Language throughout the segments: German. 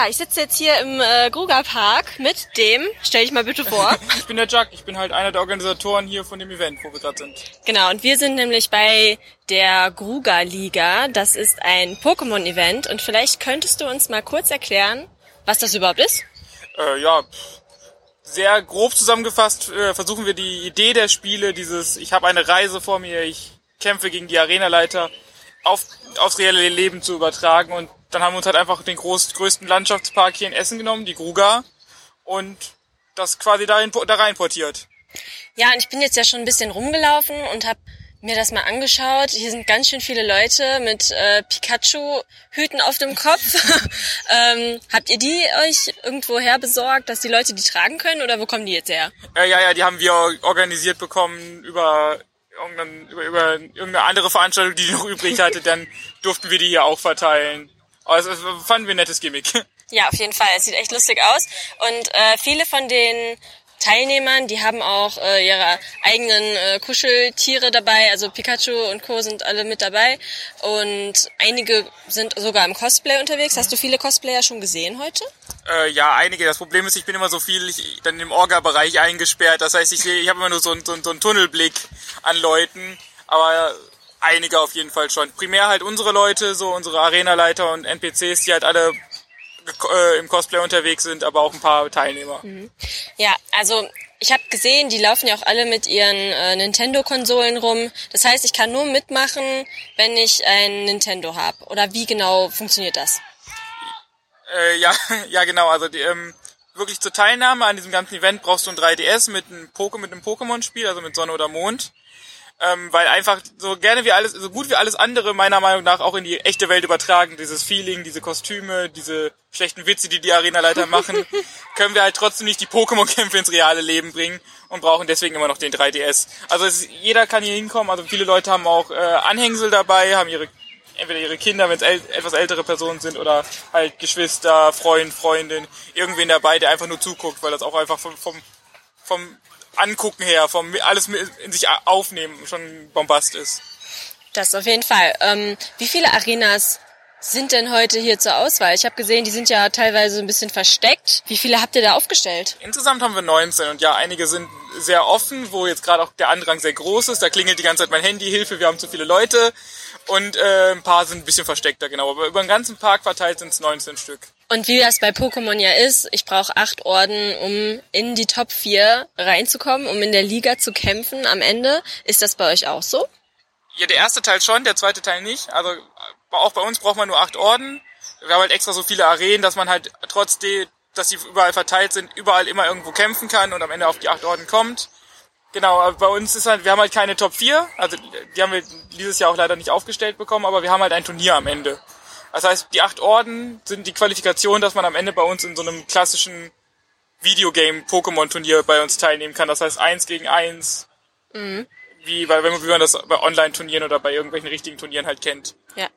Ja, ich sitze jetzt hier im äh, Gruger Park mit dem, stell dich mal bitte vor. ich bin der Jack, ich bin halt einer der Organisatoren hier von dem Event, wo wir gerade sind. Genau, und wir sind nämlich bei der Gruger Liga. Das ist ein Pokémon-Event und vielleicht könntest du uns mal kurz erklären, was das überhaupt ist? Äh, ja, sehr grob zusammengefasst äh, versuchen wir die Idee der Spiele, dieses ich habe eine Reise vor mir, ich kämpfe gegen die Arenaleiter, auf, aufs reelle Leben zu übertragen und dann haben wir uns halt einfach den groß, größten Landschaftspark hier in Essen genommen, die Gruga, und das quasi dahin, da rein portiert. Ja, und ich bin jetzt ja schon ein bisschen rumgelaufen und habe mir das mal angeschaut. Hier sind ganz schön viele Leute mit äh, Pikachu-Hüten auf dem Kopf. ähm, habt ihr die euch irgendwo her besorgt, dass die Leute die tragen können oder wo kommen die jetzt her? Äh, ja, ja, die haben wir organisiert bekommen über über, über irgendeine andere Veranstaltung, die noch übrig hatte, dann durften wir die hier auch verteilen. Es fanden wir ein nettes Gimmick. Ja, auf jeden Fall. Es sieht echt lustig aus. Und äh, viele von den Teilnehmern, die haben auch äh, ihre eigenen äh, Kuscheltiere dabei. Also Pikachu und Co. sind alle mit dabei. Und einige sind sogar im Cosplay unterwegs. Hast du viele Cosplayer schon gesehen heute? Äh, ja, einige. Das Problem ist, ich bin immer so viel ich, dann im Orga-Bereich eingesperrt. Das heißt, ich sehe, ich habe immer nur so, so, so einen Tunnelblick an Leuten. Aber einige auf jeden Fall schon. Primär halt unsere Leute, so unsere Arenaleiter und NPCs, die halt alle äh, im Cosplay unterwegs sind, aber auch ein paar Teilnehmer. Mhm. Ja, also ich habe gesehen, die laufen ja auch alle mit ihren äh, Nintendo-Konsolen rum. Das heißt, ich kann nur mitmachen, wenn ich ein Nintendo habe. Oder wie genau funktioniert das? Äh, ja, ja genau. Also die, ähm, wirklich zur Teilnahme an diesem ganzen Event brauchst du ein 3DS mit einem, Poke mit einem Pokémon-Spiel, also mit Sonne oder Mond ähm, weil einfach so gerne wie alles, so gut wie alles andere meiner Meinung nach auch in die echte Welt übertragen, dieses Feeling, diese Kostüme, diese schlechten Witze, die die Arenaleiter machen, können wir halt trotzdem nicht die Pokémon-Kämpfe ins reale Leben bringen und brauchen deswegen immer noch den 3DS. Also es, jeder kann hier hinkommen, also viele Leute haben auch äh, Anhängsel dabei, haben ihre entweder ihre Kinder, wenn es äl etwas ältere Personen sind, oder halt Geschwister, Freund, Freundin, irgendwen dabei, der einfach nur zuguckt, weil das auch einfach vom, vom, vom Angucken her, vom alles in sich aufnehmen schon Bombast ist. Das auf jeden Fall. Ähm, wie viele Arenas sind denn heute hier zur Auswahl? Ich habe gesehen, die sind ja teilweise ein bisschen versteckt. Wie viele habt ihr da aufgestellt? Insgesamt haben wir 19 und ja, einige sind sehr offen, wo jetzt gerade auch der Andrang sehr groß ist. Da klingelt die ganze Zeit mein Handy, Hilfe, wir haben zu viele Leute. Und äh, ein paar sind ein bisschen versteckter, genau. Aber über den ganzen Park verteilt sind es 19 Stück. Und wie das bei Pokémon ja ist, ich brauche acht Orden, um in die Top 4 reinzukommen, um in der Liga zu kämpfen am Ende. Ist das bei euch auch so? Ja, der erste Teil schon, der zweite Teil nicht. Also auch bei uns braucht man nur acht Orden. Wir haben halt extra so viele Arenen, dass man halt trotzdem, dass sie überall verteilt sind, überall immer irgendwo kämpfen kann und am Ende auf die acht Orden kommt. Genau, aber bei uns ist halt, wir haben halt keine Top 4, also die haben wir dieses Jahr auch leider nicht aufgestellt bekommen, aber wir haben halt ein Turnier am Ende. Das heißt, die acht Orden sind die Qualifikation, dass man am Ende bei uns in so einem klassischen Videogame-Pokémon-Turnier bei uns teilnehmen kann. Das heißt, eins gegen eins. Mhm. Wie, weil, wenn man, wie man das bei Online-Turnieren oder bei irgendwelchen richtigen Turnieren halt kennt. Ja.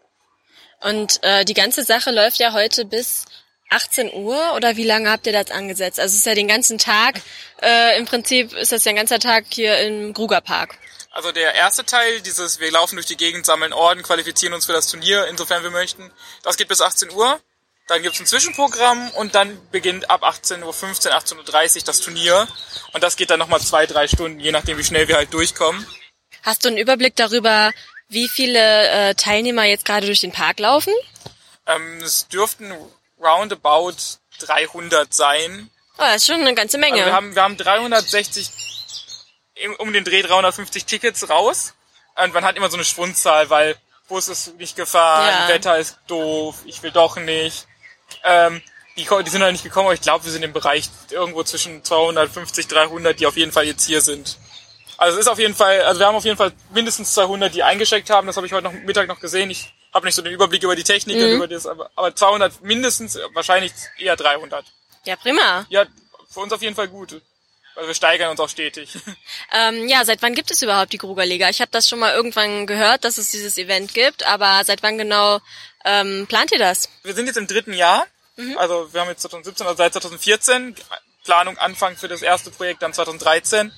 Und äh, die ganze Sache läuft ja heute bis 18 Uhr oder wie lange habt ihr das angesetzt? Also es ist ja den ganzen Tag, äh, im Prinzip ist das ja ein ganzer Tag hier im Gruger Park. Also der erste Teil, dieses wir laufen durch die Gegend, sammeln Orden, qualifizieren uns für das Turnier, insofern wir möchten, das geht bis 18 Uhr. Dann gibt's ein Zwischenprogramm und dann beginnt ab 18.15 Uhr, 18.30 Uhr das Turnier. Und das geht dann nochmal zwei, drei Stunden, je nachdem wie schnell wir halt durchkommen. Hast du einen Überblick darüber, wie viele äh, Teilnehmer jetzt gerade durch den Park laufen? Ähm, es dürften roundabout 300 sein. Oh, das ist schon eine ganze Menge. Also wir, haben, wir haben 360 um den Dreh 350 Tickets raus. Und man hat immer so eine Schwundzahl, weil Bus ist nicht gefahren, ja. Wetter ist doof, ich will doch nicht. Ähm, die, die sind noch nicht gekommen, aber ich glaube, wir sind im Bereich irgendwo zwischen 250, 300, die auf jeden Fall jetzt hier sind. Also es ist auf jeden Fall, also wir haben auf jeden Fall mindestens 200, die eingesteckt haben. Das habe ich heute noch, Mittag noch gesehen. Ich habe nicht so den Überblick über die Technik mhm. und über das, aber, aber 200 mindestens, wahrscheinlich eher 300. Ja, prima. Ja, für uns auf jeden Fall gut. Also wir steigern uns auch stetig. Ähm, ja, seit wann gibt es überhaupt die Grugerliga? Ich habe das schon mal irgendwann gehört, dass es dieses Event gibt, aber seit wann genau ähm, plant ihr das? Wir sind jetzt im dritten Jahr. Mhm. Also wir haben jetzt 2017, also seit 2014. Planung Anfang für das erste Projekt dann 2013.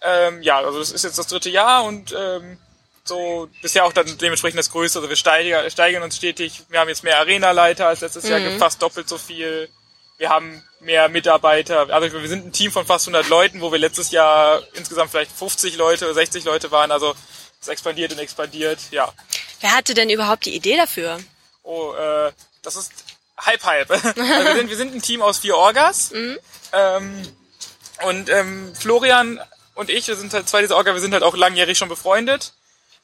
Ähm, ja, also das ist jetzt das dritte Jahr und ähm, so bisher auch dann dementsprechend das Größte. Also wir steigern, steigern uns stetig. Wir haben jetzt mehr Arena-Leiter als letztes Jahr, fast doppelt so viel. Wir haben mehr Mitarbeiter. Also wir sind ein Team von fast 100 Leuten, wo wir letztes Jahr insgesamt vielleicht 50 Leute oder 60 Leute waren. Also es expandiert und expandiert, ja. Wer hatte denn überhaupt die Idee dafür? Oh, äh, das ist halb halb. Also wir, sind, wir sind ein Team aus vier Orgas. Ähm, und ähm, Florian und ich, wir sind halt zwei dieser Orga, wir sind halt auch langjährig schon befreundet.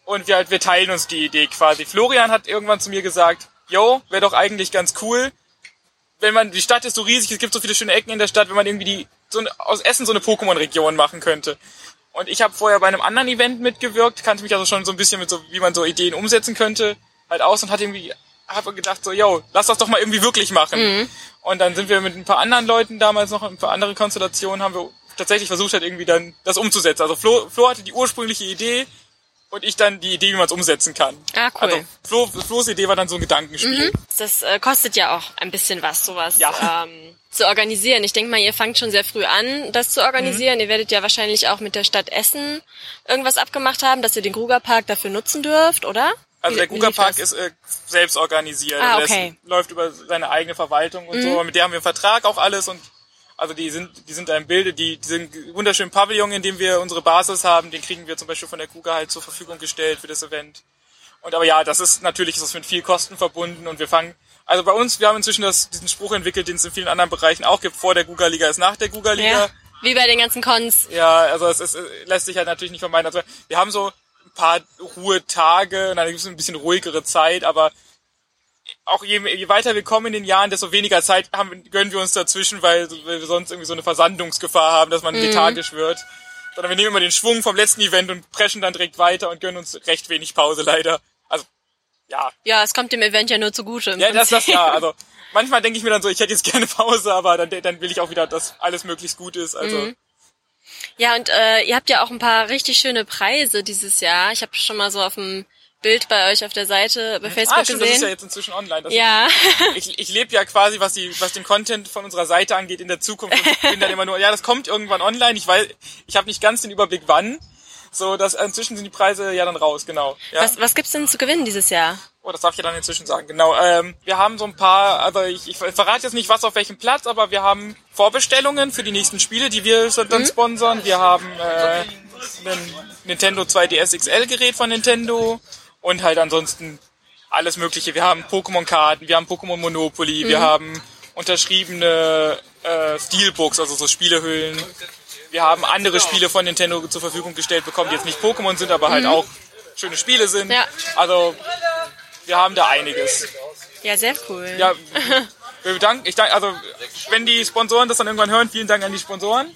Und wir halt, wir teilen uns die Idee quasi. Florian hat irgendwann zu mir gesagt, yo, wäre doch eigentlich ganz cool, wenn man, die Stadt ist so riesig, es gibt so viele schöne Ecken in der Stadt, wenn man irgendwie die, so eine, aus Essen so eine Pokémon-Region machen könnte. Und ich habe vorher bei einem anderen Event mitgewirkt, kannte mich also schon so ein bisschen mit so, wie man so Ideen umsetzen könnte, halt aus und hatte irgendwie, habe gedacht so, yo, lass das doch mal irgendwie wirklich machen. Und dann sind wir mit ein paar anderen Leuten damals noch, ein paar andere Konstellationen, haben wir tatsächlich versucht halt irgendwie dann das umzusetzen. Also Flo, Flo hatte die ursprüngliche Idee und ich dann die Idee, wie man es umsetzen kann. Ah, cool. Also Flo, Flo's Idee war dann so ein Gedankenspiel. Das äh, kostet ja auch ein bisschen was, sowas Ja. ähm, zu organisieren. Ich denke mal, ihr fangt schon sehr früh an, das zu organisieren. Ihr werdet ja wahrscheinlich auch mit der Stadt Essen irgendwas abgemacht haben, dass ihr den Grugerpark dafür nutzen dürft, oder? Also der wie Guga lief Park das? ist äh, selbst organisiert. Ah, also okay. Mhm. das läuft über seine eigene Verwaltung und so. Aber mit der haben wir einen Vertrag auch alles und also die sind, die sind da im Bilde, die, die sind wunderschönen Pavillon, in dem wir unsere Basis haben, den kriegen wir zum Beispiel von der Kuga halt zur Verfügung gestellt für das Event. Und aber ja, das ist natürlich ist das mit viel Kosten verbunden und wir fangen, also bei uns, wir haben inzwischen das, diesen Spruch entwickelt, den es in vielen anderen Bereichen auch gibt, vor der Guga Liga ist nach der Guga Liga. Ja, wie bei den ganzen Cons. Ja, also es ist, es lässt sich halt natürlich nicht vermeiden. Also wir haben so ein paar Ruhetage und dann gibt es ein bisschen ruhigere Zeit, aber auch je, je weiter wir kommen in den Jahren, desto weniger Zeit haben, gönnen wir uns dazwischen, weil, wir sonst irgendwie so eine Versandungsgefahr haben, dass man lethargisch wird. Sondern wir nehmen immer den Schwung vom letzten Event und preschen dann direkt weiter und gönnen uns recht wenig Pause leider. Also, ja. Ja, es kommt dem Event ja nur zugute. Ja, das, das ja. Also manchmal denke ich mir dann so, ich hätte jetzt gerne Pause, aber dann, dann will ich auch wieder, dass alles möglichst gut ist. Also Ja, und äh, ihr habt ja auch ein paar richtig schöne Preise dieses Jahr. Ich habe schon mal so auf dem Bild bei euch auf der Seite bei Facebook ah, stimmt, das ist ja gesehen. jetzt inzwischen online. Das Ja, ich, ich lebe ja quasi, was die, was den Content von unserer Seite angeht, in der Zukunft und bin dann immer nur, ja, das kommt irgendwann online. Ich weiß, ich habe nicht ganz den Überblick, wann. So, dass inzwischen sind die Preise ja dann raus, genau. Ja. was, was gibt's denn zu gewinnen dieses Jahr? Oh, das darf ich ja dann inzwischen sagen. Genau. Ähm, wir haben so ein paar, also ich, ich verrate jetzt nicht, was auf welchem Platz, aber wir haben Vorbestellungen für die nächsten Spiele, die wir dann sponsern. Wir haben äh, ein Nintendo 2DS XL Gerät von Nintendo und halt ansonsten alles Mögliche. Wir haben Pokémon-Karten, wir haben Pokémon Monopoly, wir haben unterschriebene äh, Steelbooks, also so Spielehüllen. Wir haben andere Spiele von Nintendo zur Verfügung gestellt bekommen, die jetzt nicht Pokémon sind, aber halt auch schöne Spiele sind. Ja. Also wir haben da einiges. Ja, sehr cool. Ja, wir bedanken, ich danke, also wenn die Sponsoren das dann irgendwann hören, vielen Dank an die Sponsoren.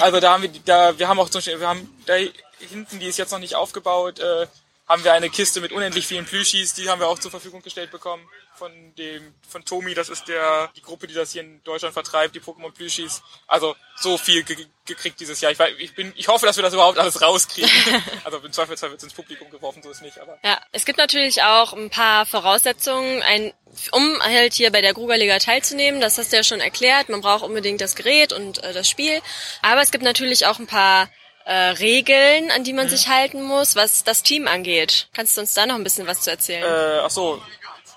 Also da haben wir, da wir haben auch zum Beispiel, wir haben da hinten, die ist jetzt noch nicht aufgebaut, äh, haben wir eine Kiste mit unendlich vielen Plüschis, die haben wir auch zur Verfügung gestellt bekommen von dem von Tomi, das ist der die Gruppe, die das hier in Deutschland vertreibt, die Pokémon Plüschis. Also so viel ge gekriegt dieses Jahr. Ich, weiß, ich bin, ich hoffe, dass wir das überhaupt alles rauskriegen. also im Zweifelsfall wird es ins Publikum geworfen, so ist nicht. Aber Ja, es gibt natürlich auch ein paar Voraussetzungen, ein, um halt hier bei der Grugerliga teilzunehmen. Das hast du ja schon erklärt. Man braucht unbedingt das Gerät und äh, das Spiel. Aber es gibt natürlich auch ein paar äh, Regeln, an die man sich halten muss, was das Team angeht. Kannst du uns da noch ein bisschen was zu erzählen? Äh, ach so,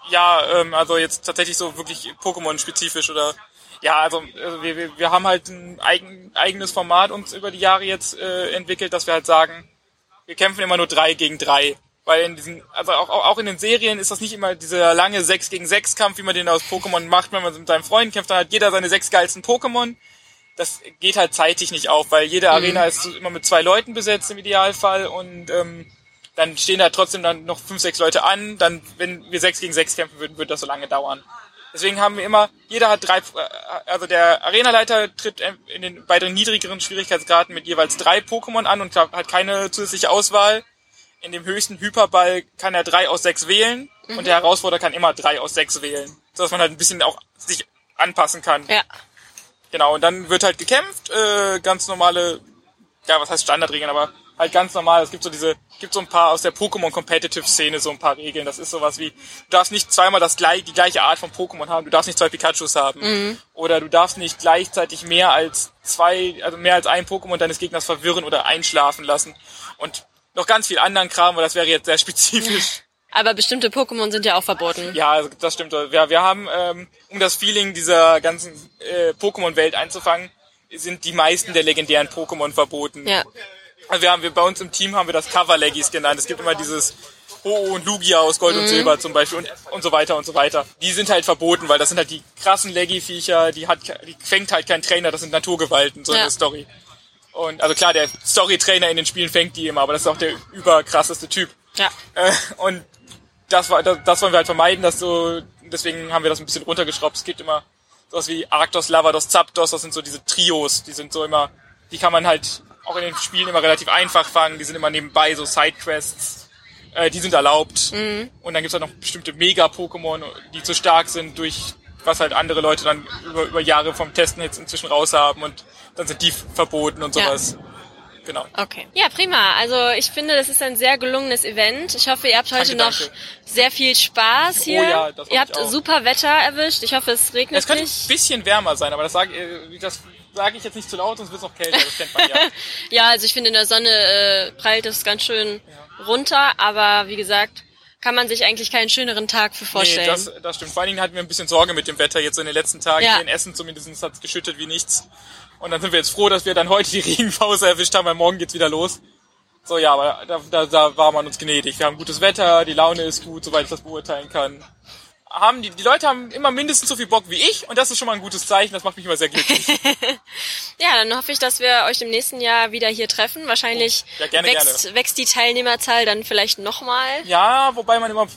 ja, ähm, also jetzt tatsächlich so wirklich Pokémon-spezifisch oder ja, also, also wir, wir, wir haben halt ein eigen, eigenes Format uns über die Jahre jetzt äh, entwickelt, dass wir halt sagen, wir kämpfen immer nur drei gegen drei. Weil in diesen, also auch, auch in den Serien ist das nicht immer dieser lange 6 gegen 6 Kampf, wie man den aus Pokémon macht, wenn man mit seinem Freund kämpft, dann hat jeder seine sechs geilsten Pokémon. Das geht halt zeitig nicht auf, weil jede Arena ist so immer mit zwei Leuten besetzt im Idealfall und ähm, dann stehen da trotzdem dann noch fünf, sechs Leute an. Dann, wenn wir sechs gegen sechs kämpfen würden, würde das so lange dauern. Deswegen haben wir immer, jeder hat drei, äh, also der Arenaleiter tritt in den bei den niedrigeren Schwierigkeitsgraden mit jeweils drei Pokémon an und hat keine zusätzliche Auswahl. In dem höchsten Hyperball kann er drei aus sechs wählen und der Herausforderer kann immer drei aus sechs wählen, sodass man halt ein bisschen auch sich anpassen kann. ja. Genau, und dann wird halt gekämpft, äh, ganz normale, ja, was heißt Standardregeln, aber halt ganz normal. Es gibt so diese, gibt so ein paar aus der Pokémon Competitive Szene so ein paar Regeln. Das ist sowas wie, du darfst nicht zweimal das gleich, die gleiche Art von Pokémon haben, du darfst nicht zwei Pikachus haben. Oder du darfst nicht gleichzeitig mehr als zwei, also mehr als ein Pokémon deines Gegners verwirren oder einschlafen lassen. Und noch ganz viel anderen Kram, aber das wäre jetzt sehr spezifisch. Aber bestimmte Pokémon sind ja auch verboten. Ja, also das stimmt. Wir, wir haben, ähm, um das Feeling dieser ganzen äh, Pokémon-Welt einzufangen, sind die meisten der legendären Pokémon verboten. Ja. Also wir haben, wir, bei uns im Team haben wir das Cover-Leggies genannt. Es gibt immer dieses Ho und Lugia aus Gold und Silber zum Beispiel und, und so weiter und so weiter. Die sind halt verboten, weil das sind halt die krassen Leggy-Viecher, die hat, die fängt halt kein Trainer, das sind Naturgewalten, so Ja. eine Story. Und also klar, der Story-Trainer in den Spielen fängt die immer, aber das ist auch der überkrasseste Typ. Ja. Äh, und das war, das, das wollen wir halt vermeiden, dass so, deswegen haben wir das ein bisschen runtergeschraubt. Es gibt immer sowas wie Arctos, Lavados, Zapdos, das sind so diese Trios, die sind so immer, die kann man halt auch in den Spielen immer relativ einfach fangen, die sind immer nebenbei so Sidequests, äh, die sind erlaubt. Und dann gibt's halt noch bestimmte Mega-Pokémon, die zu stark sind durch was halt andere Leute dann über, über Jahre vom Testen jetzt inzwischen raus haben und dann sind die verboten und Ja. Genau. Okay. Ja, prima. Also ich finde, das ist ein sehr gelungenes Event. Ich hoffe, ihr habt heute Danke, noch danke. sehr viel Spaß hier. ja, das ihr habt super Wetter erwischt. Ich hoffe, es regnet Es könnte ein nicht. bisschen wärmer sein, aber das sage äh, das sage ich jetzt nicht zu laut, sonst wird es noch kälter, das kennt man ja. Ja, also ich finde, in der Sonne äh, prallt es ganz schön runter, aber wie gesagt, kann man sich eigentlich keinen schöneren Tag für Nee, vorstellen. das, das stimmt. Vor allen Dingen hatten wir ein bisschen Sorge mit dem Wetter jetzt in den letzten Tagen. Ja. Hier in Essen zumindest hat es geschüttet wie nichts. Und dann sind wir jetzt froh, dass wir dann heute die Regenpause erwischt haben, weil morgen geht's wieder los. So, ja, aber da, da, da war man uns gnädig. Wir haben gutes Wetter, die Laune ist gut, soweit ich das beurteilen kann. Haben die, die Leute haben immer mindestens so viel Bock wie ich und das ist schon mal ein gutes Zeichen, das macht mich immer sehr glücklich. Ja, dann hoffe ich, dass wir euch im nächsten Jahr wieder hier treffen. Wahrscheinlich Oh, Ja, gerne, wächst, wächst die Teilnehmerzahl dann vielleicht nochmal. Ja, wobei man immer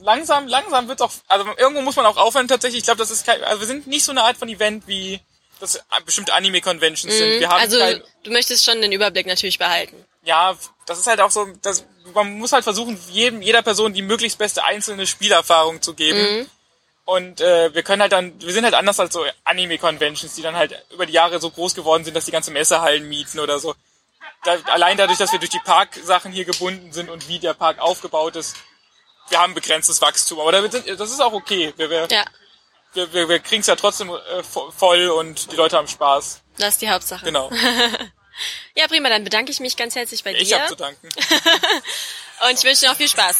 langsam, langsam wird's auch, also irgendwo muss man auch aufhören tatsächlich. Ich glaube, das ist kein, also wir sind nicht so eine Art von Event wie das bestimmte Anime-Conventions sind. Wir haben Also kein, du möchtest schon den Überblick natürlich behalten. ja, das ist halt auch so, das, man muss halt versuchen, jedem, jeder Person die möglichst beste einzelne Spielerfahrung zu geben. Und äh, wir können halt dann, wir sind halt anders als so Anime-Conventions, die dann halt über die Jahre so groß geworden sind, dass die ganze Messehallen mieten oder so. Da, allein dadurch, dass wir durch die Parksachen hier gebunden sind und wie der Park aufgebaut ist, wir haben begrenztes Wachstum. Aber da- das ist auch okay. Wir, wir, Ja, wir, wir, wir kriegen es ja trotzdem äh, vo- voll und die Leute haben Spaß. das ist die Hauptsache. Genau. Ja, prima, dann bedanke ich mich ganz herzlich bei Ich dir habe zu danken. und ich wünsche dir noch viel Spaß.